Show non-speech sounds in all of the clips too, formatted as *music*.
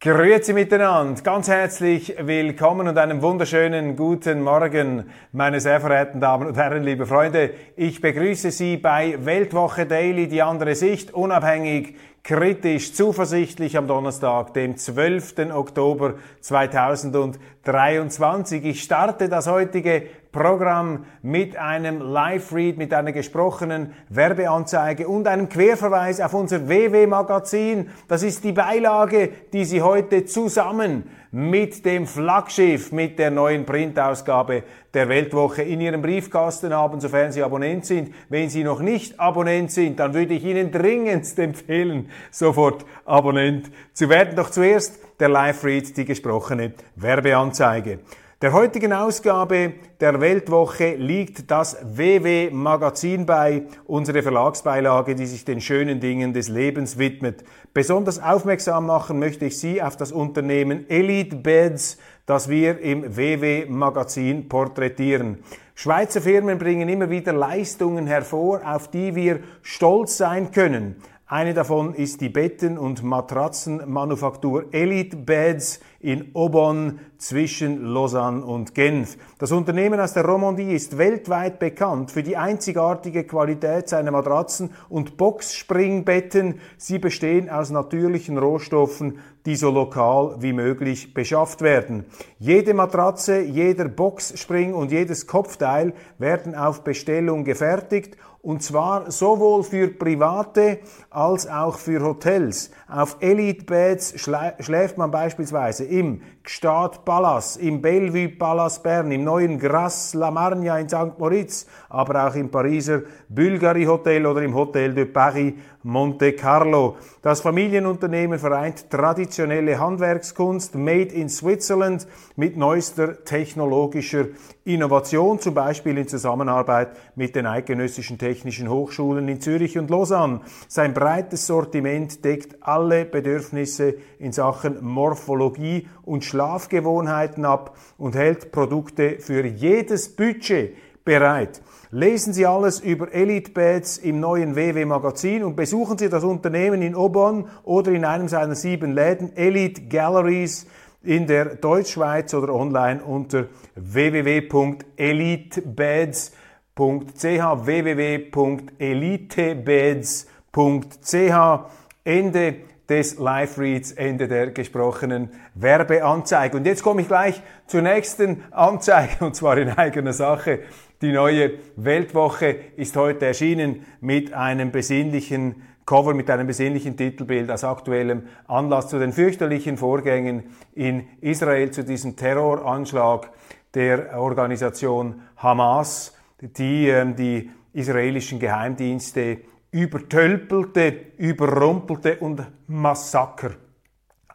Grüezi miteinander, ganz herzlich willkommen und einen wunderschönen guten Morgen, meine sehr verehrten Damen und Herren, liebe Freunde. Ich begrüße Sie bei Weltwoche Daily, die andere Sicht, unabhängig, kritisch, zuversichtlich am Donnerstag, dem 12. Oktober 2023. Ich starte das heutige Programm mit einem Live-Read, mit einer gesprochenen Werbeanzeige und einem Querverweis auf unser WW-Magazin. Das ist die Beilage, die Sie heute zusammen mit dem Flaggschiff, mit der neuen Printausgabe der Weltwoche in Ihrem Briefkasten haben, sofern Sie Abonnent sind. Wenn Sie noch nicht Abonnent sind, dann würde ich Ihnen dringendst empfehlen, sofort Abonnent zu werden. Doch zuerst der Live-Read, die gesprochene Werbeanzeige. Der heutigen Ausgabe der Weltwoche liegt das WW Magazin bei, unsere Verlagsbeilage, die sich den schönen Dingen des Lebens widmet. Besonders aufmerksam machen möchte ich Sie auf das Unternehmen Elite Beds, das wir im WW Magazin porträtieren. Schweizer Firmen bringen immer wieder Leistungen hervor, auf die wir stolz sein können. Eine davon ist die Betten- und Matratzenmanufaktur Elite Beds in Aubonne zwischen Lausanne und Genf. Das Unternehmen aus der Romandie ist weltweit bekannt für die einzigartige Qualität seiner Matratzen und Boxspringbetten. Sie bestehen aus natürlichen Rohstoffen, die so lokal wie möglich beschafft werden. Jede Matratze, jeder Boxspring und jedes Kopfteil werden auf Bestellung gefertigt und zwar sowohl für Private als auch für Hotels. Auf Elite Beds schläft man beispielsweise im Gstaad Palace, im Bellevue Palace Bern, im neuen Grasse La Marnia in St. Moritz, aber auch im Pariser Bulgari Hotel oder im Hotel de Paris Monte Carlo. Das Familienunternehmen vereint traditionelle Handwerkskunst made in Switzerland mit neuester technologischer Innovation, zum Beispiel in Zusammenarbeit mit den eidgenössischen technischen Hochschulen in Zürich und Lausanne. Sein breites Sortiment deckt alle Bedürfnisse in Sachen Morphologie und Schlafgewohnheiten ab und hält Produkte für jedes Budget bereit. Lesen Sie alles über Elite Beds im neuen WW Magazin und besuchen Sie das Unternehmen in Aubonne oder in einem seiner sieben Läden Elite Galleries in der Deutschschweiz oder online unter www.elitebeds.ch www.elitebeds.ch Ende des Live-Reads, Ende der gesprochenen Werbeanzeige. Und jetzt komme ich gleich zur nächsten Anzeige, und zwar in eigener Sache. Die neue Weltwoche ist heute erschienen mit einem besinnlichen Cover, mit einem besinnlichen Titelbild aus aktuellem Anlass zu den fürchterlichen Vorgängen in Israel, zu diesem Terroranschlag der Organisation Hamas, die ähm, die israelischen Geheimdienste übertölpelte, überrumpelte und Massaker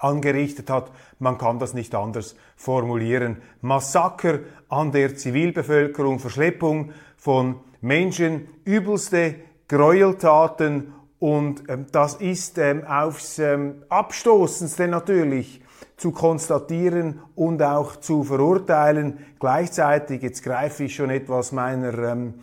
angerichtet hat. Man kann das nicht anders formulieren. Massaker an der Zivilbevölkerung, Verschleppung von Menschen, übelste Gräueltaten und ähm, das ist ähm, aufs ähm, Abstoßendste natürlich zu konstatieren und auch zu verurteilen. Gleichzeitig, jetzt greife ich schon etwas meiner ähm,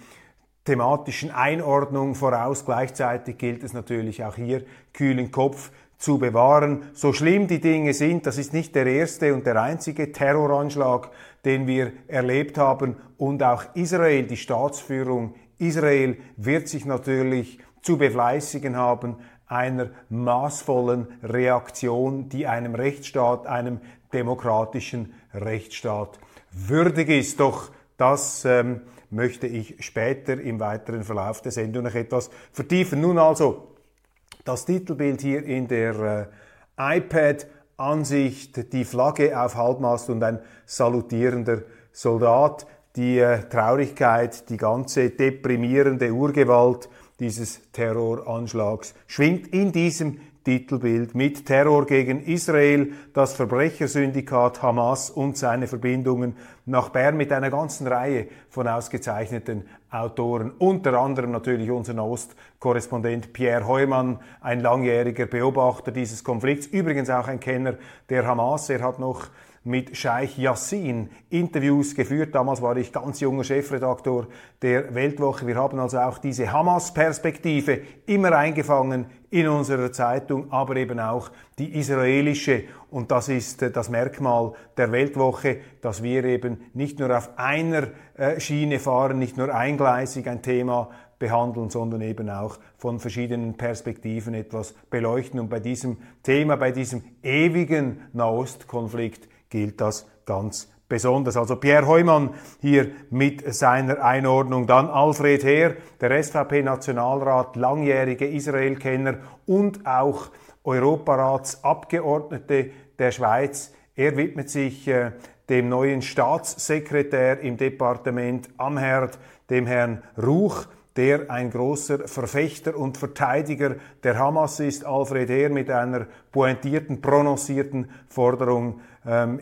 thematischen Einordnung voraus, gleichzeitig gilt es natürlich auch hier, kühlen Kopf zu bewahren. So schlimm die Dinge sind, das ist nicht der erste und der einzige Terroranschlag, den wir erlebt haben. Und auch Israel, die Staatsführung Israel wird sich natürlich zu befleißigen haben einer maßvollen Reaktion, die einem Rechtsstaat, einem demokratischen Rechtsstaat würdig ist. Doch das ähm, möchte ich später im weiteren Verlauf der Sendung noch etwas vertiefen. Nun also das Titelbild hier in der äh, iPad-Ansicht, die Flagge auf Halbmast und ein salutierender Soldat, die äh, Traurigkeit, die ganze deprimierende Urgewalt dieses Terroranschlags schwingt in diesem Titelbild mit Terror gegen Israel, das Verbrechersyndikat Hamas und seine Verbindungen nach Bern mit einer ganzen Reihe von ausgezeichneten Autoren, unter anderem natürlich unser Nahostkorrespondent Pierre Heumann, ein langjähriger Beobachter dieses Konflikts, übrigens auch ein Kenner der Hamas. Er hat noch mit Scheich Yassin Interviews geführt. Damals war ich ganz junger Chefredaktor der Weltwoche. Wir haben also auch diese Hamas-Perspektive immer eingefangen in unserer Zeitung, aber eben auch die israelische. Und das ist äh, das Merkmal der Weltwoche, dass wir eben nicht nur auf einer äh, Schiene fahren, nicht nur eingleisig ein Thema behandeln, sondern eben auch von verschiedenen Perspektiven etwas beleuchten. Und bei diesem Thema, bei diesem ewigen Nahostkonflikt gilt das ganz besonders. Also Pierre Heumann hier mit seiner Einordnung, dann Alfred Heer, der SVP-Nationalrat, langjährige Israel-Kenner und auch Europaratsabgeordnete der Schweiz. Er widmet sich äh, dem neuen Staatssekretär im Departement Amherd, dem Herrn Ruch der ein großer Verfechter und Verteidiger der Hamas ist, Alfred Heer, mit einer pointierten, prononcierten Forderung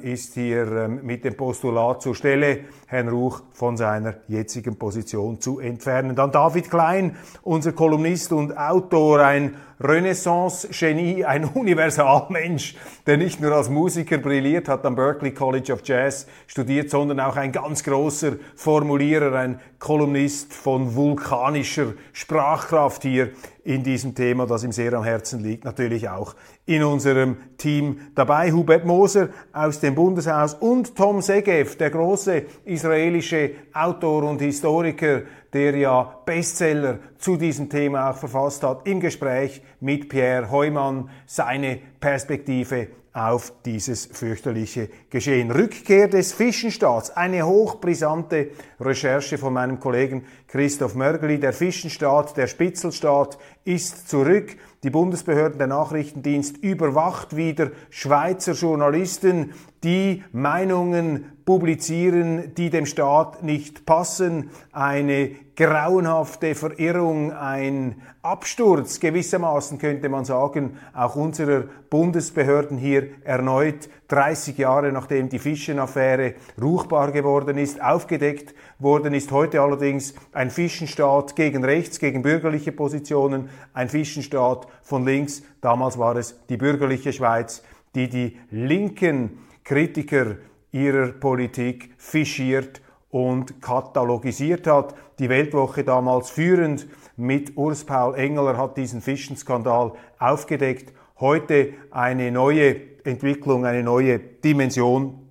ist hier ähm, mit dem Postulat zur Stelle, Herrn Ruch von seiner jetzigen Position zu entfernen. Dann David Klein, unser Kolumnist und Autor, ein Renaissance-Genie, ein *laughs* Universalmensch, der nicht nur als Musiker brilliert, hat am Berklee College of Jazz studiert, sondern auch ein ganz großer Formulierer, ein Kolumnist von vulkanischer Sprachkraft hier in diesem Thema, das ihm sehr am Herzen liegt, natürlich auch in unserem Team dabei. Hubert Moser aus dem Bundeshaus und Tom Segev, der große israelische Autor und Historiker, der ja Bestseller zu diesem Thema auch verfasst hat, im Gespräch mit Pierre Heumann, seine Perspektive auf dieses fürchterliche Geschehen. Rückkehr des Fischenstaats, eine hochbrisante Recherche von meinem Kollegen Christoph Mörgeli. Der Fischenstaat, der Spitzelstaat ist zurück. Die Bundesbehörden, der Nachrichtendienst überwacht wieder Schweizer Journalisten, die Meinungen publizieren, die dem Staat nicht passen. Eine grauenhafte Verirrung, ein Absturz gewissermaßen könnte man sagen, auch unserer Bundesbehörden hier erneut 30 Jahre nachdem die Fischenaffäre ruchbar geworden ist, aufgedeckt worden ist. Heute allerdings ein Fischenstaat gegen rechts, gegen bürgerliche Positionen, ein Fischenstaat von links. Damals war es die bürgerliche Schweiz, die die linken Kritiker ihrer Politik fischiert und katalogisiert hat. Die Weltwoche damals führend mit Urs Paul Engeler hat diesen Fischenskandal aufgedeckt. Heute eine neue Entwicklung, eine neue Dimension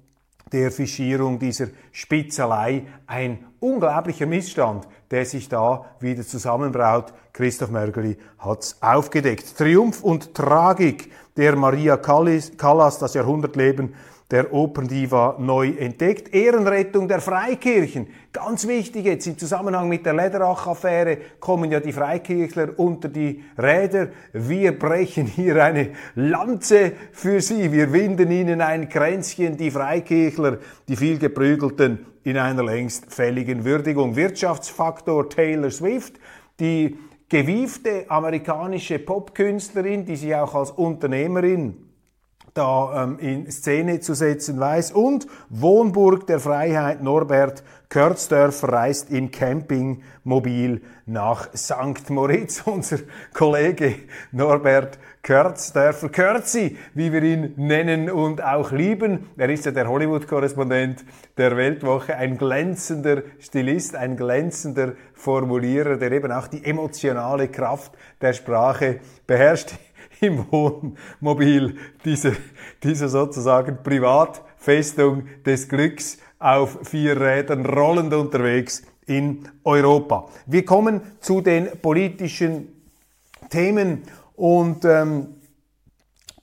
der Fischierung, dieser Spitzelei, ein unglaublicher Missstand, der sich da wieder zusammenbraut. Christoph Mörgeli hat's aufgedeckt. Triumph und Tragik der Maria Callas, das Jahrhundertleben der Operndiva neu entdeckt. Ehrenrettung der Freikirchen. Ganz wichtig jetzt im Zusammenhang mit der Lederach-Affäre kommen ja die Freikirchler unter die Räder. Wir brechen hier eine Lanze für sie. Wir winden ihnen ein Kränzchen, die Freikirchler, die vielgeprügelten, in einer längst fälligen Würdigung. Wirtschaftsfaktor Taylor Swift, die gewiefte amerikanische Popkünstlerin, die sich auch als Unternehmerin da ähm, in Szene zu setzen weiß. Und Wohnburg der Freiheit Norbert Körzdörfer reist im Campingmobil nach St. Moritz. *laughs* Unser Kollege Norbert Körzdörfer, Kürzi, wie wir ihn nennen und auch lieben. Er ist ja der Hollywood-Korrespondent der Weltwoche, ein glänzender Stilist, ein glänzender Formulierer, der eben auch die emotionale Kraft der Sprache beherrscht im Wohnmobil diese, diese sozusagen Privatfestung des Glücks auf vier Rädern rollend unterwegs in Europa. Wir kommen zu den politischen Themen und ähm,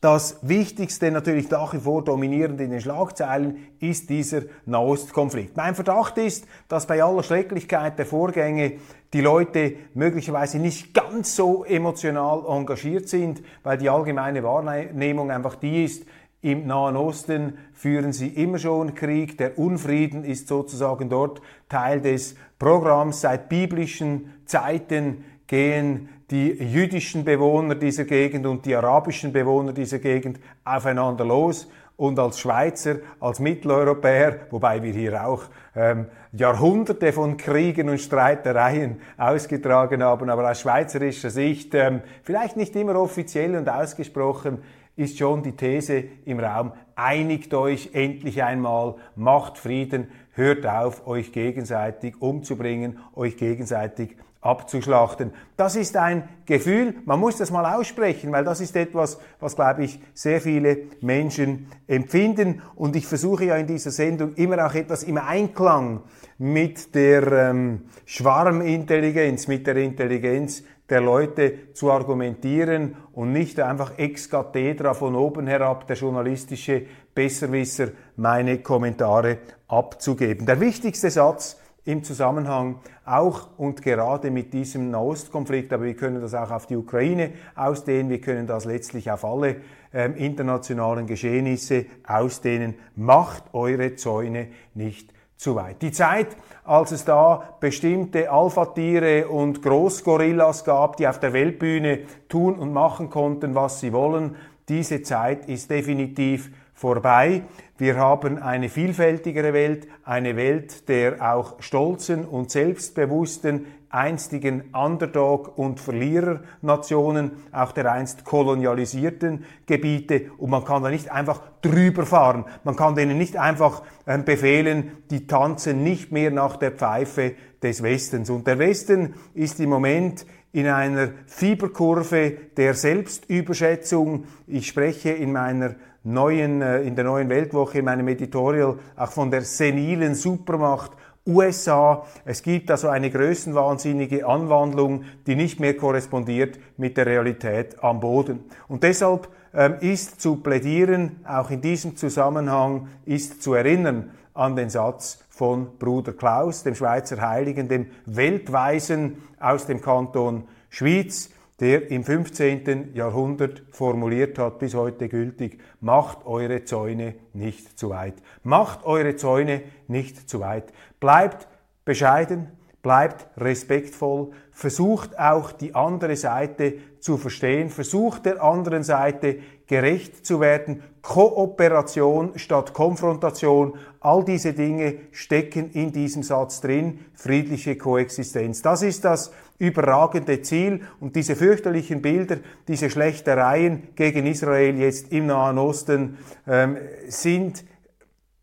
das Wichtigste natürlich nach wie vor dominierend in den Schlagzeilen ist dieser Nahostkonflikt. Mein Verdacht ist, dass bei aller Schrecklichkeit der Vorgänge die Leute möglicherweise nicht ganz so emotional engagiert sind, weil die allgemeine Wahrnehmung einfach die ist, im Nahen Osten führen sie immer schon Krieg. Der Unfrieden ist sozusagen dort Teil des Programms. Seit biblischen Zeiten gehen die jüdischen Bewohner dieser Gegend und die arabischen Bewohner dieser Gegend aufeinander los. Und als Schweizer, als Mitteleuropäer, wobei wir hier auch ähm, Jahrhunderte von Kriegen und Streitereien ausgetragen haben, aber aus schweizerischer Sicht ähm, vielleicht nicht immer offiziell und ausgesprochen, ist schon die These im Raum, einigt euch endlich einmal, macht Frieden, hört auf, euch gegenseitig umzubringen, euch gegenseitig abzuschlachten. Das ist ein Gefühl, man muss das mal aussprechen, weil das ist etwas, was, glaube ich, sehr viele Menschen empfinden. Und ich versuche ja in dieser Sendung immer auch etwas im Einklang mit der ähm, Schwarmintelligenz, mit der Intelligenz der Leute zu argumentieren und nicht einfach ex cathedra von oben herab der journalistische Besserwisser meine Kommentare abzugeben. Der wichtigste Satz im Zusammenhang auch und gerade mit diesem Nahostkonflikt, aber wir können das auch auf die Ukraine ausdehnen, wir können das letztlich auf alle ähm, internationalen Geschehnisse ausdehnen. Macht eure Zäune nicht zu weit. Die Zeit, als es da bestimmte Alpha-Tiere und Großgorillas gab, die auf der Weltbühne tun und machen konnten, was sie wollen, diese Zeit ist definitiv vorbei. Wir haben eine vielfältigere Welt, eine Welt der auch stolzen und selbstbewussten einstigen Underdog- und Verlierernationen, auch der einst kolonialisierten Gebiete. Und man kann da nicht einfach drüber fahren. Man kann denen nicht einfach äh, befehlen, die tanzen nicht mehr nach der Pfeife des Westens. Und der Westen ist im Moment in einer Fieberkurve der Selbstüberschätzung. Ich spreche in meiner neuen, äh, in der neuen Weltwoche in meinem Editorial auch von der senilen Supermacht USA. Es gibt also eine größenwahnsinnige Anwandlung, die nicht mehr korrespondiert mit der Realität am Boden. Und deshalb ähm, ist zu plädieren, auch in diesem Zusammenhang, ist zu erinnern an den Satz von Bruder Klaus, dem Schweizer Heiligen, dem Weltweisen aus dem Kanton Schwyz, der im 15. Jahrhundert formuliert hat, bis heute gültig, macht eure Zäune nicht zu weit. Macht eure Zäune nicht zu weit. Bleibt bescheiden, bleibt respektvoll, versucht auch die andere Seite zu verstehen, versucht der anderen Seite gerecht zu werden, Kooperation statt Konfrontation, all diese Dinge stecken in diesem Satz drin, friedliche Koexistenz. Das ist das überragende Ziel und diese fürchterlichen Bilder, diese Schlechtereien gegen Israel jetzt im Nahen Osten ähm, sind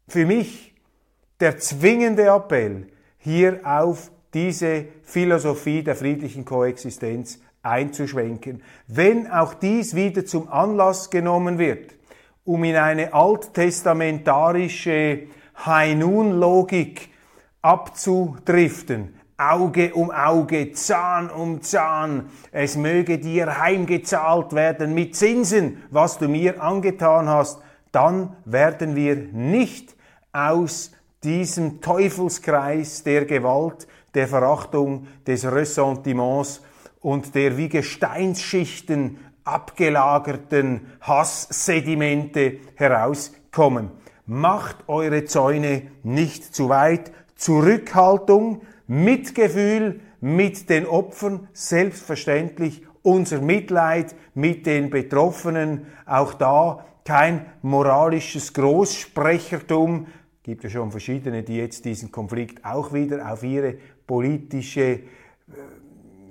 für mich der zwingende Appell, hier auf diese Philosophie der friedlichen Koexistenz einzuschwenken. Wenn auch dies wieder zum Anlass genommen wird, um in eine alttestamentarische Hainun-Logik abzudriften, Auge um Auge, Zahn um Zahn, es möge dir heimgezahlt werden mit Zinsen, was du mir angetan hast, dann werden wir nicht aus diesem Teufelskreis der Gewalt, der Verachtung, des Ressentiments und der wie Gesteinsschichten abgelagerten Hasssedimente herauskommen. Macht eure Zäune nicht zu weit. Zurückhaltung, Mitgefühl mit den Opfern, selbstverständlich unser Mitleid mit den Betroffenen, auch da kein moralisches Großsprechertum, gibt ja schon verschiedene, die jetzt diesen Konflikt auch wieder auf ihre politische, äh,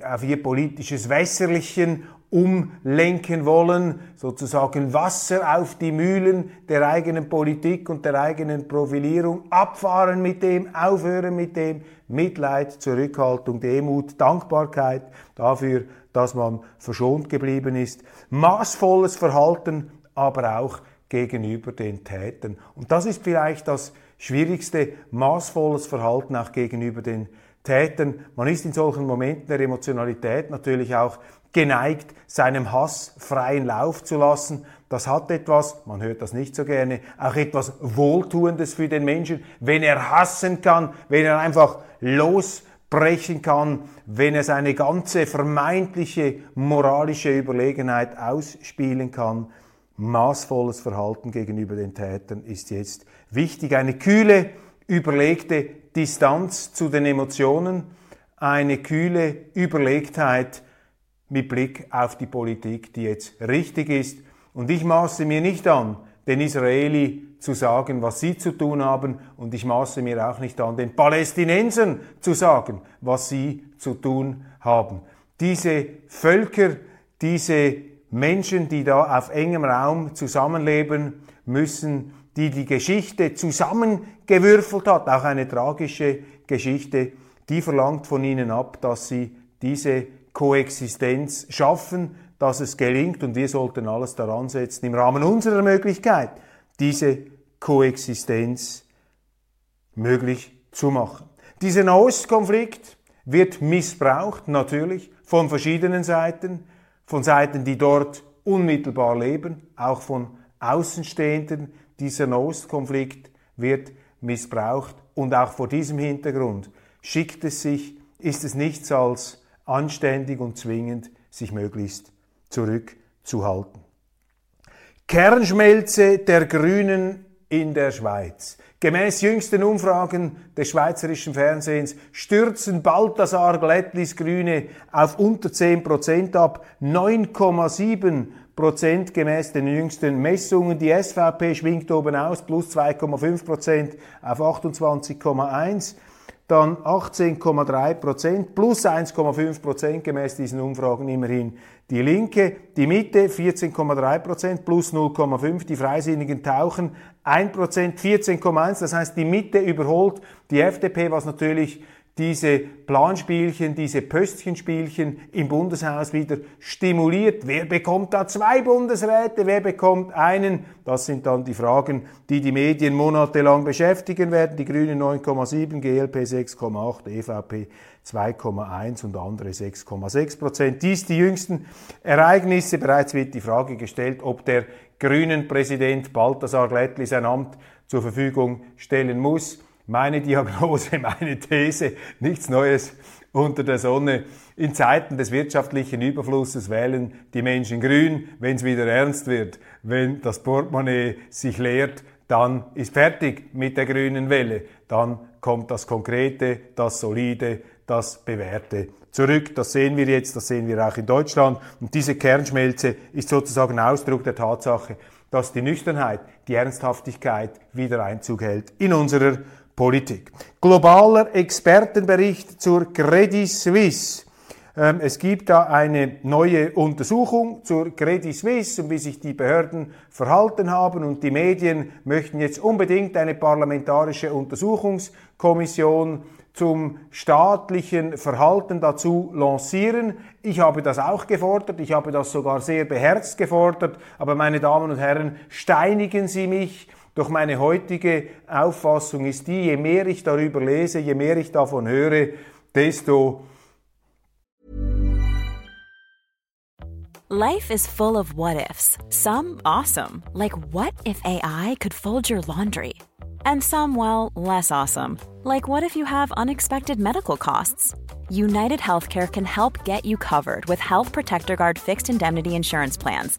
auf ihr politisches Wässerlichen umlenken wollen, sozusagen Wasser auf die Mühlen der eigenen Politik und der eigenen Profilierung, abfahren mit dem, aufhören mit dem, Mitleid, Zurückhaltung, Demut, Dankbarkeit dafür, dass man verschont geblieben ist, maßvolles Verhalten, aber auch gegenüber den Tätern. Und das ist vielleicht das Schwierigste, maßvolles Verhalten auch gegenüber den Tätern. Man ist in solchen Momenten der Emotionalität natürlich auch geneigt, seinem Hass freien Lauf zu lassen. Das hat etwas, man hört das nicht so gerne, auch etwas Wohltuendes für den Menschen, wenn er hassen kann, wenn er einfach losbrechen kann, wenn er seine ganze vermeintliche moralische Überlegenheit ausspielen kann. Maßvolles Verhalten gegenüber den Tätern ist jetzt wichtig. Eine kühle, überlegte Distanz zu den Emotionen, eine kühle Überlegtheit mit Blick auf die Politik, die jetzt richtig ist. Und ich maße mir nicht an, den Israeli zu sagen, was sie zu tun haben, und ich maße mir auch nicht an, den Palästinensern zu sagen, was sie zu tun haben. Diese Völker, diese Menschen, die da auf engem Raum zusammenleben, müssen, die die Geschichte zusammengewürfelt hat, auch eine tragische Geschichte, die verlangt von ihnen ab, dass sie diese Koexistenz schaffen, dass es gelingt und wir sollten alles daran setzen, im Rahmen unserer Möglichkeit diese Koexistenz möglich zu machen. Dieser Nahostkonflikt wird missbraucht, natürlich, von verschiedenen Seiten, von Seiten, die dort unmittelbar leben, auch von Außenstehenden. Dieser Nahostkonflikt wird missbraucht und auch vor diesem Hintergrund schickt es sich, ist es nichts als anständig und zwingend, sich möglichst zurückzuhalten. Kernschmelze der Grünen in der Schweiz. Gemäß jüngsten Umfragen des schweizerischen Fernsehens stürzen Balthasar Glättlis Grüne auf unter 10 Prozent ab, 9,7 Prozent gemäß den jüngsten Messungen. Die SVP schwingt oben aus, plus 2,5 Prozent auf 28,1 dann 18,3 Prozent plus 1,5 Prozent gemäß diesen Umfragen immerhin die Linke, die Mitte 14,3 Prozent plus 0,5, die Freisinnigen tauchen 1 Prozent 14,1, das heißt die Mitte überholt die FDP, was natürlich diese Planspielchen, diese Pöstchenspielchen im Bundeshaus wieder stimuliert. Wer bekommt da zwei Bundesräte? Wer bekommt einen? Das sind dann die Fragen, die die Medien monatelang beschäftigen werden. Die Grünen 9,7, GLP 6,8, EVP 2,1 und andere 6,6 Prozent. Dies die jüngsten Ereignisse. Bereits wird die Frage gestellt, ob der Grünen Präsident Balthasar Glättli sein Amt zur Verfügung stellen muss. Meine Diagnose, *laughs* meine These, nichts Neues unter der Sonne. In Zeiten des wirtschaftlichen Überflusses wählen die Menschen grün, wenn es wieder ernst wird. Wenn das Portemonnaie sich leert, dann ist fertig mit der grünen Welle. Dann kommt das Konkrete, das Solide, das Bewährte zurück. Das sehen wir jetzt, das sehen wir auch in Deutschland. Und diese Kernschmelze ist sozusagen Ausdruck der Tatsache, dass die Nüchternheit, die Ernsthaftigkeit wieder Einzug hält in unserer Politik. Globaler Expertenbericht zur Credit Suisse. Ähm, es gibt da eine neue Untersuchung zur Credit Suisse und wie sich die Behörden verhalten haben und die Medien möchten jetzt unbedingt eine parlamentarische Untersuchungskommission zum staatlichen Verhalten dazu lancieren. Ich habe das auch gefordert, ich habe das sogar sehr beherzt gefordert, aber meine Damen und Herren, steinigen Sie mich, doch meine heutige Auffassung ist die, je mehr ich darüber lese, je mehr ich davon höre, desto Life is full of what ifs. Some awesome, like what if AI could fold your laundry? And some well, less awesome, like what if you have unexpected medical costs? United Healthcare can help get you covered with Health Protector Guard fixed indemnity insurance plans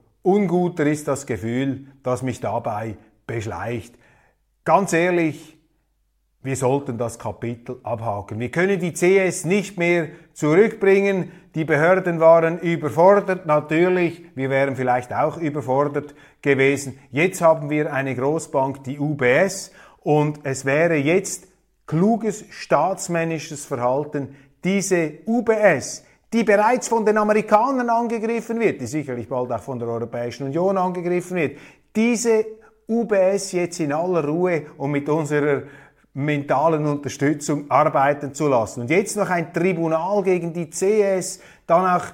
unguter ist das Gefühl, das mich dabei beschleicht. Ganz ehrlich, wir sollten das Kapitel abhaken. Wir können die CS nicht mehr zurückbringen. Die Behörden waren überfordert. Natürlich, wir wären vielleicht auch überfordert gewesen. Jetzt haben wir eine Großbank, die UBS, und es wäre jetzt kluges staatsmännisches Verhalten, diese UBS, die bereits von den Amerikanern angegriffen wird, die sicherlich bald auch von der Europäischen Union angegriffen wird, diese UBS jetzt in aller Ruhe und mit unserer mentalen Unterstützung arbeiten zu lassen. Und jetzt noch ein Tribunal gegen die CS, dann auch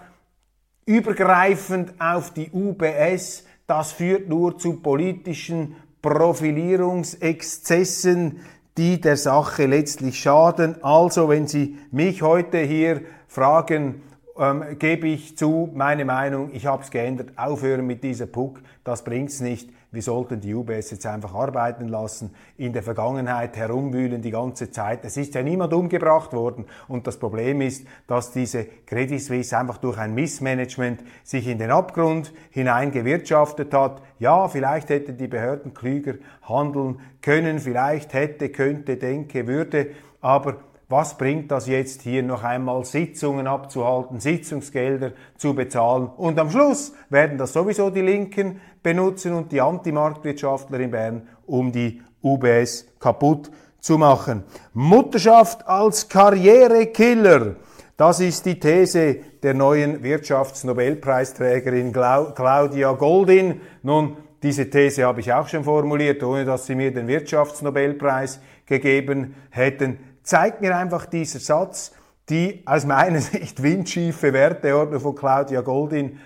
übergreifend auf die UBS, das führt nur zu politischen Profilierungsexzessen, die der Sache letztlich schaden. Also, wenn Sie mich heute hier fragen, ähm, gebe ich zu, meine Meinung, ich habe es geändert, aufhören mit dieser Puck, das bringt's nicht wir sollten die UBS jetzt einfach arbeiten lassen, in der Vergangenheit herumwühlen die ganze Zeit. Es ist ja niemand umgebracht worden und das Problem ist, dass diese Credit Suisse einfach durch ein Missmanagement sich in den Abgrund hineingewirtschaftet hat. Ja, vielleicht hätten die Behörden klüger handeln können, vielleicht hätte, könnte, denke, würde, aber was bringt das jetzt hier noch einmal Sitzungen abzuhalten, Sitzungsgelder zu bezahlen und am Schluss werden das sowieso die Linken benutzen und die Antimarktwirtschaftler in Bern, um die UBS kaputt zu machen. Mutterschaft als Karrierekiller. Das ist die These der neuen Wirtschaftsnobelpreisträgerin Claudia Goldin. Nun, diese These habe ich auch schon formuliert, ohne dass sie mir den Wirtschaftsnobelpreis gegeben hätten zeigt mir einfach dieser Satz, die aus meiner *laughs* Sicht windschiefe Werteordnung von Claudia Goldin,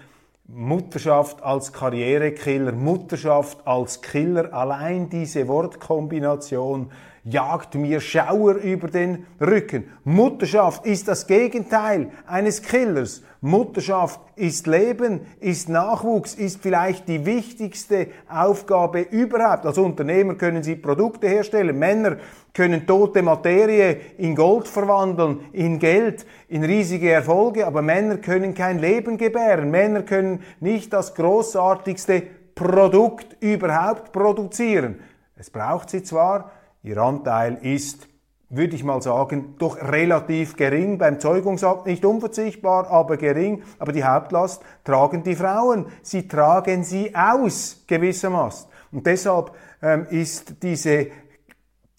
Mutterschaft als Karrierekiller, Mutterschaft als Killer, allein diese Wortkombination jagt mir Schauer über den Rücken. Mutterschaft ist das Gegenteil eines Killers. Mutterschaft ist Leben, ist Nachwuchs, ist vielleicht die wichtigste Aufgabe überhaupt. Als Unternehmer können Sie Produkte herstellen. Männer können tote Materie in Gold verwandeln, in Geld, in riesige Erfolge. Aber Männer können kein Leben gebären. Männer können nicht das großartigste Produkt überhaupt produzieren. Es braucht sie zwar, Ihr Anteil ist, würde ich mal sagen, doch relativ gering. Beim Zeugungsakt nicht unverzichtbar, aber gering. Aber die Hauptlast tragen die Frauen. Sie tragen sie aus, gewissermaßen. Und deshalb ähm, ist diese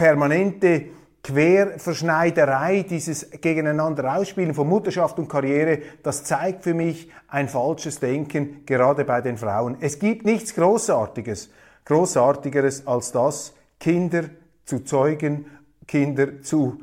permanente Querverschneiderei, dieses gegeneinander Ausspielen von Mutterschaft und Karriere, das zeigt für mich ein falsches Denken, gerade bei den Frauen. Es gibt nichts Großartiges, Großartigeres als das, Kinder zu zeugen, Kinder zu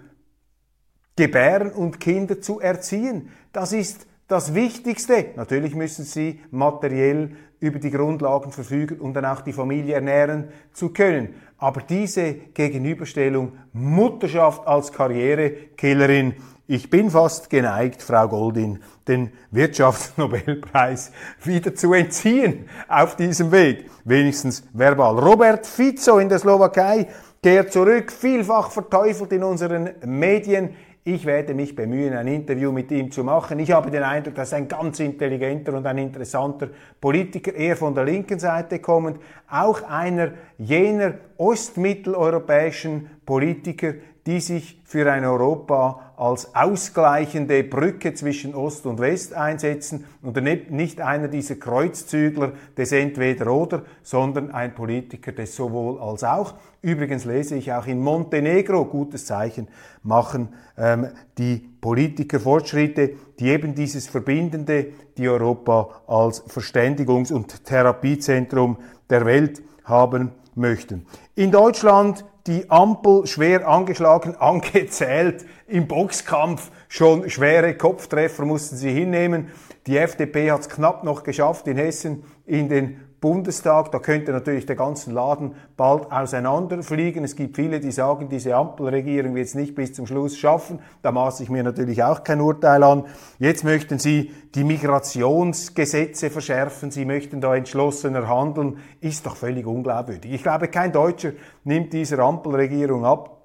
gebären und Kinder zu erziehen. Das ist das Wichtigste. Natürlich müssen sie materiell über die Grundlagen verfügen, um dann auch die Familie ernähren zu können. Aber diese Gegenüberstellung Mutterschaft als Karrierekillerin, ich bin fast geneigt, Frau Goldin, den Wirtschaftsnobelpreis wieder zu entziehen auf diesem Weg. Wenigstens verbal. Robert Fico in der Slowakei kehrt zurück, vielfach verteufelt in unseren Medien. Ich werde mich bemühen, ein Interview mit ihm zu machen. Ich habe den Eindruck, dass ein ganz intelligenter und ein interessanter Politiker, eher von der linken Seite kommend, auch einer jener ostmitteleuropäischen Politiker, die sich für ein Europa als ausgleichende Brücke zwischen Ost und West einsetzen und nicht einer dieser Kreuzzügler des Entweder-Oder, sondern ein Politiker des sowohl als auch. Übrigens lese ich auch in Montenegro, gutes Zeichen, machen ähm, die Politiker Fortschritte, die eben dieses Verbindende, die Europa als Verständigungs- und Therapiezentrum der Welt haben möchten. In Deutschland die Ampel schwer angeschlagen, *laughs* angezählt, im Boxkampf schon schwere Kopftreffer mussten sie hinnehmen. Die FDP hat es knapp noch geschafft, in Hessen in den Bundestag. Da könnte natürlich der ganze Laden bald auseinanderfliegen. Es gibt viele, die sagen, diese Ampelregierung wird es nicht bis zum Schluss schaffen. Da maße ich mir natürlich auch kein Urteil an. Jetzt möchten sie die Migrationsgesetze verschärfen. Sie möchten da entschlossener handeln. Ist doch völlig unglaubwürdig. Ich glaube, kein Deutscher nimmt dieser Ampelregierung ab,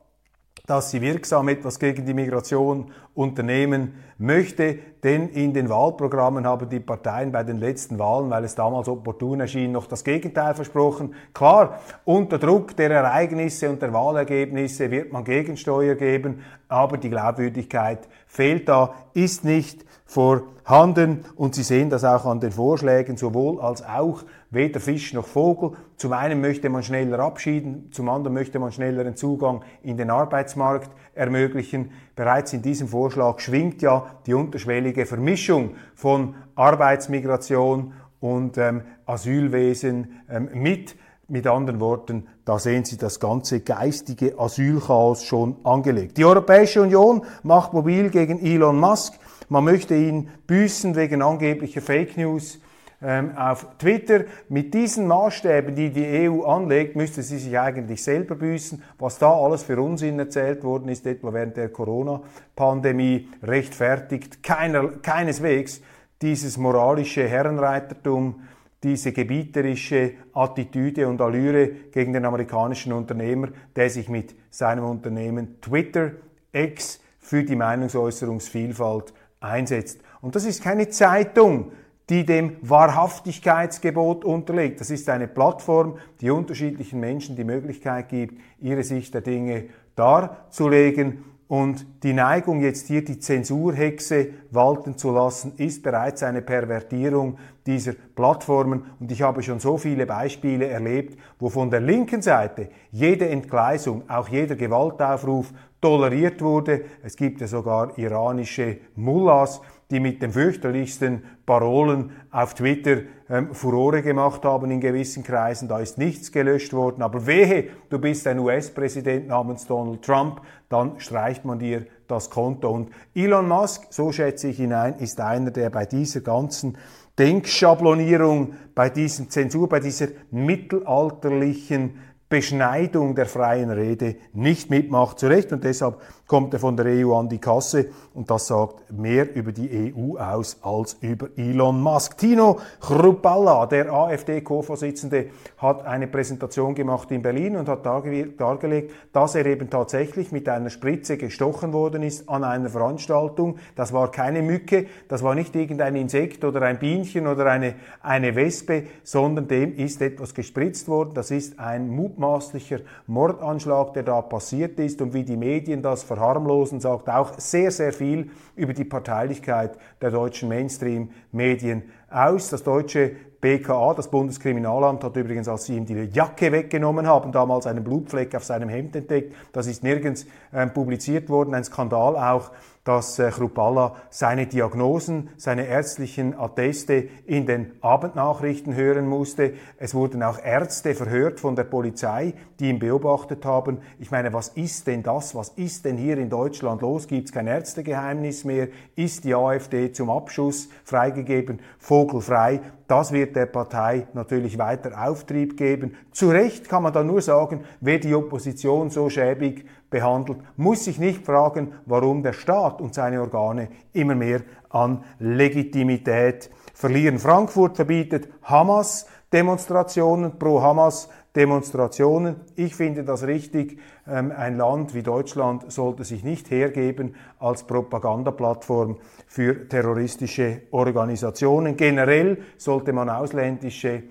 dass sie wirksam etwas gegen die Migration unternehmen möchte. denn in den Wahlprogrammen haben die Parteien bei den letzten Wahlen, weil es damals opportun erschien, noch das Gegenteil versprochen. Klar, unter Druck der Ereignisse und der Wahlergebnisse wird man Gegensteuer geben, aber die Glaubwürdigkeit fehlt da, ist nicht vorhanden und Sie sehen das auch an den Vorschlägen sowohl als auch weder Fisch noch Vogel. Zum einen möchte man schneller abschieden, zum anderen möchte man schnelleren Zugang in den Arbeitsmarkt ermöglichen. Bereits in diesem Vorschlag schwingt ja die unterschwellige Vermischung von Arbeitsmigration und ähm, Asylwesen ähm, mit. Mit anderen Worten, da sehen Sie das ganze geistige Asylchaos schon angelegt. Die Europäische Union macht mobil gegen Elon Musk. Man möchte ihn büßen wegen angeblicher Fake News ähm, auf Twitter. Mit diesen Maßstäben, die die EU anlegt, müsste sie sich eigentlich selber büßen. Was da alles für Unsinn erzählt worden ist, etwa während der Corona-Pandemie, rechtfertigt keiner, keineswegs dieses moralische Herrenreitertum, diese gebieterische Attitüde und Allüre gegen den amerikanischen Unternehmer, der sich mit seinem Unternehmen Twitter X für die Meinungsäußerungsvielfalt einsetzt. Und das ist keine Zeitung, die dem Wahrhaftigkeitsgebot unterliegt. Das ist eine Plattform, die unterschiedlichen Menschen die Möglichkeit gibt, ihre Sicht der Dinge darzulegen. Und die Neigung, jetzt hier die Zensurhexe walten zu lassen, ist bereits eine Pervertierung dieser Plattformen. Und ich habe schon so viele Beispiele erlebt, wo von der linken Seite jede Entgleisung, auch jeder Gewaltaufruf toleriert wurde. Es gibt ja sogar iranische Mullahs, die mit den fürchterlichsten Parolen auf Twitter ähm, Furore gemacht haben in gewissen Kreisen. Da ist nichts gelöscht worden. Aber wehe, du bist ein US-Präsident namens Donald Trump, dann streicht man dir das Konto. Und Elon Musk, so schätze ich hinein, ist einer, der bei dieser ganzen Denkschablonierung, bei diesem Zensur, bei dieser mittelalterlichen Beschneidung der freien Rede nicht mitmacht. Zu Recht und deshalb kommt er von der EU an die Kasse und das sagt mehr über die EU aus als über Elon Musk. Tino Chrupalla, der AfD-Co-Vorsitzende, hat eine Präsentation gemacht in Berlin und hat dargelegt, dass er eben tatsächlich mit einer Spritze gestochen worden ist an einer Veranstaltung. Das war keine Mücke, das war nicht irgendein Insekt oder ein Bienchen oder eine, eine Wespe, sondern dem ist etwas gespritzt worden. Das ist ein mutmaßlicher Mordanschlag, der da passiert ist und wie die Medien das verharmlosen, sagt auch sehr, sehr viel über die Parteilichkeit der deutschen Mainstream-Medien aus. Das deutsche BKA, das Bundeskriminalamt, hat übrigens, als sie ihm die Jacke weggenommen haben, damals einen Blutfleck auf seinem Hemd entdeckt. Das ist nirgends äh, publiziert worden, ein Skandal auch dass äh, Chrupalla seine Diagnosen, seine ärztlichen Atteste in den Abendnachrichten hören musste. Es wurden auch Ärzte verhört von der Polizei, die ihn beobachtet haben. Ich meine, was ist denn das? Was ist denn hier in Deutschland los? Gibt es kein Ärztegeheimnis mehr? Ist die AfD zum Abschuss freigegeben? Vogelfrei? Das wird der Partei natürlich weiter Auftrieb geben. Zu Recht kann man da nur sagen, wer die Opposition so schäbig behandelt, muss sich nicht fragen, warum der Staat und seine Organe immer mehr an Legitimität verlieren. Frankfurt verbietet Hamas Demonstrationen, pro Hamas Demonstrationen. Ich finde das richtig. Ähm, ein Land wie Deutschland sollte sich nicht hergeben als Propagandaplattform für terroristische Organisationen. Generell sollte man ausländische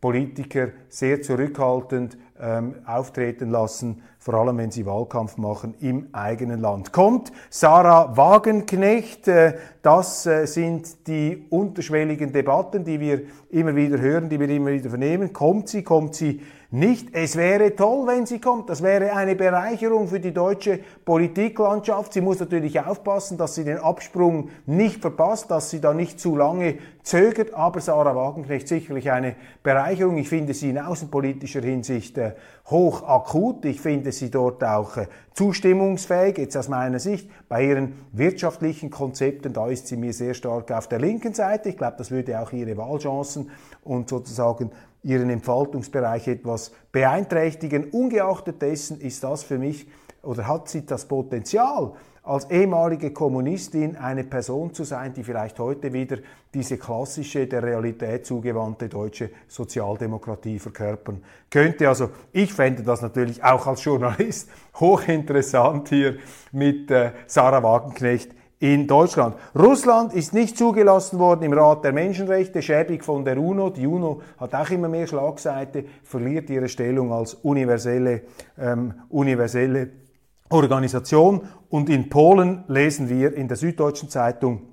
Politiker sehr zurückhaltend ähm, auftreten lassen, vor allem wenn sie Wahlkampf machen im eigenen Land. Kommt Sarah Wagenknecht, äh, das äh, sind die unterschwelligen Debatten, die wir immer wieder hören, die wir immer wieder vernehmen. Kommt sie, kommt sie nicht. Es wäre toll, wenn sie kommt. Das wäre eine Bereicherung für die deutsche Politiklandschaft. Sie muss natürlich aufpassen, dass sie den Absprung nicht verpasst, dass sie da nicht zu lange zögert. Aber Sarah Wagenknecht sicherlich eine Bereicherung. Ich finde sie in außenpolitischer Hinsicht äh, hoch akut. Ich finde sie dort auch äh, zustimmungsfähig, jetzt aus meiner Sicht. Bei ihren wirtschaftlichen Konzepten, da ist sie mir sehr stark auf der linken Seite. Ich glaube, das würde auch ihre Wahlchancen und sozusagen ihren Entfaltungsbereich etwas beeinträchtigen. Ungeachtet dessen ist das für mich oder hat sie das Potenzial, als ehemalige Kommunistin eine Person zu sein, die vielleicht heute wieder diese klassische, der Realität zugewandte deutsche Sozialdemokratie verkörpern könnte. Also ich fände das natürlich auch als Journalist *laughs* hochinteressant hier mit äh, Sarah Wagenknecht in Deutschland. Russland ist nicht zugelassen worden im Rat der Menschenrechte, schäbig von der UNO. Die UNO hat auch immer mehr Schlagseite, verliert ihre Stellung als universelle, ähm, universelle Organisation. Und in Polen lesen wir in der Süddeutschen Zeitung,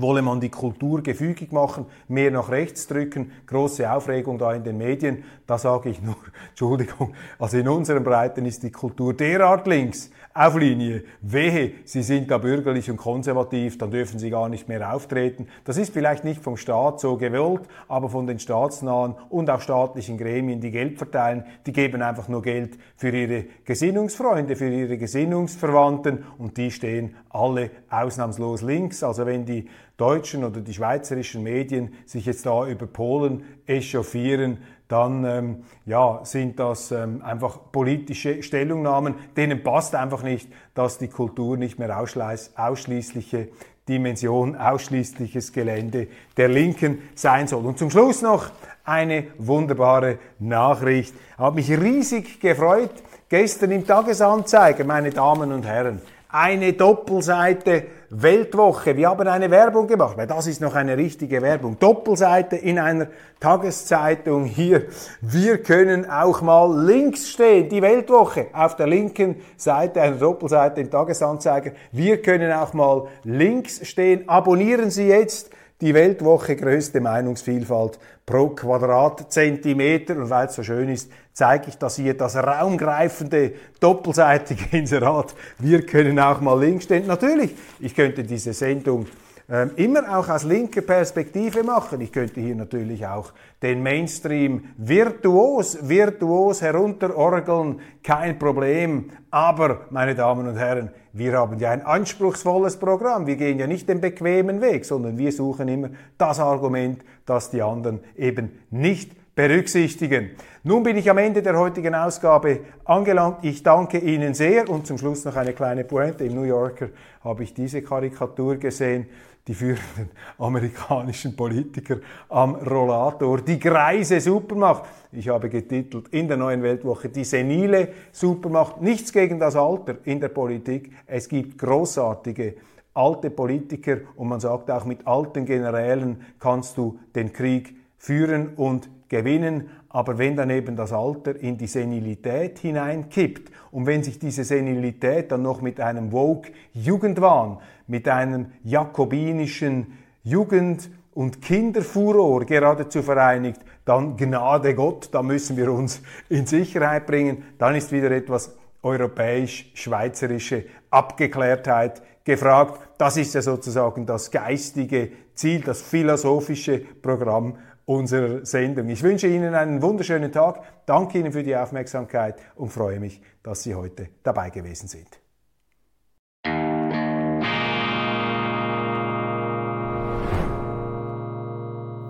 wolle man die Kultur gefügig machen, mehr nach rechts drücken, große Aufregung da in den Medien. Da sage ich nur, *laughs* Entschuldigung, also in unseren Breiten ist die Kultur derart links, auf Linie. Wehe, Sie sind da bürgerlich und konservativ, dann dürfen Sie gar nicht mehr auftreten. Das ist vielleicht nicht vom Staat so gewollt, aber von den staatsnahen und auch staatlichen Gremien, die Geld verteilen, die geben einfach nur Geld für ihre Gesinnungsfreunde, für ihre Gesinnungsverwandten und die stehen alle ausnahmslos links. Also wenn die deutschen oder die schweizerischen Medien sich jetzt da über Polen echauffieren, dann ähm, ja, sind das ähm, einfach politische Stellungnahmen. Denen passt einfach nicht, dass die Kultur nicht mehr ausschließliche Dimension, ausschließliches Gelände der Linken sein soll. Und zum Schluss noch eine wunderbare Nachricht. Ich habe mich riesig gefreut. Gestern im Tagesanzeiger, meine Damen und Herren, eine Doppelseite Weltwoche. Wir haben eine Werbung gemacht, weil das ist noch eine richtige Werbung. Doppelseite in einer Tageszeitung hier. Wir können auch mal links stehen. Die Weltwoche auf der linken Seite einer Doppelseite im Tagesanzeiger. Wir können auch mal links stehen. Abonnieren Sie jetzt die Weltwoche größte Meinungsvielfalt pro Quadratzentimeter. Und weil es so schön ist, zeige ich das hier, das raumgreifende, doppelseitige Inserat. Wir können auch mal links stehen. Natürlich, ich könnte diese Sendung immer auch aus linker Perspektive machen. Ich könnte hier natürlich auch den Mainstream virtuos, virtuos herunterorgeln, kein Problem. Aber, meine Damen und Herren, wir haben ja ein anspruchsvolles Programm. Wir gehen ja nicht den bequemen Weg, sondern wir suchen immer das Argument, das die anderen eben nicht berücksichtigen. Nun bin ich am Ende der heutigen Ausgabe angelangt. Ich danke Ihnen sehr und zum Schluss noch eine kleine Pointe. Im New Yorker habe ich diese Karikatur gesehen die führenden amerikanischen Politiker am Rollator, die greise Supermacht. Ich habe getitelt in der neuen Weltwoche die senile Supermacht. Nichts gegen das Alter in der Politik. Es gibt großartige alte Politiker und man sagt auch mit alten Generälen kannst du den Krieg führen und gewinnen. Aber wenn dann eben das Alter in die Senilität hineinkippt und wenn sich diese Senilität dann noch mit einem Vogue-Jugendwahn, mit einem jakobinischen Jugend- und Kinderfuror geradezu vereinigt, dann Gnade Gott, da müssen wir uns in Sicherheit bringen. Dann ist wieder etwas europäisch-schweizerische Abgeklärtheit gefragt. Das ist ja sozusagen das geistige Ziel, das philosophische Programm unserer Sendung. Ich wünsche Ihnen einen wunderschönen Tag, danke Ihnen für die Aufmerksamkeit und freue mich, dass Sie heute dabei gewesen sind.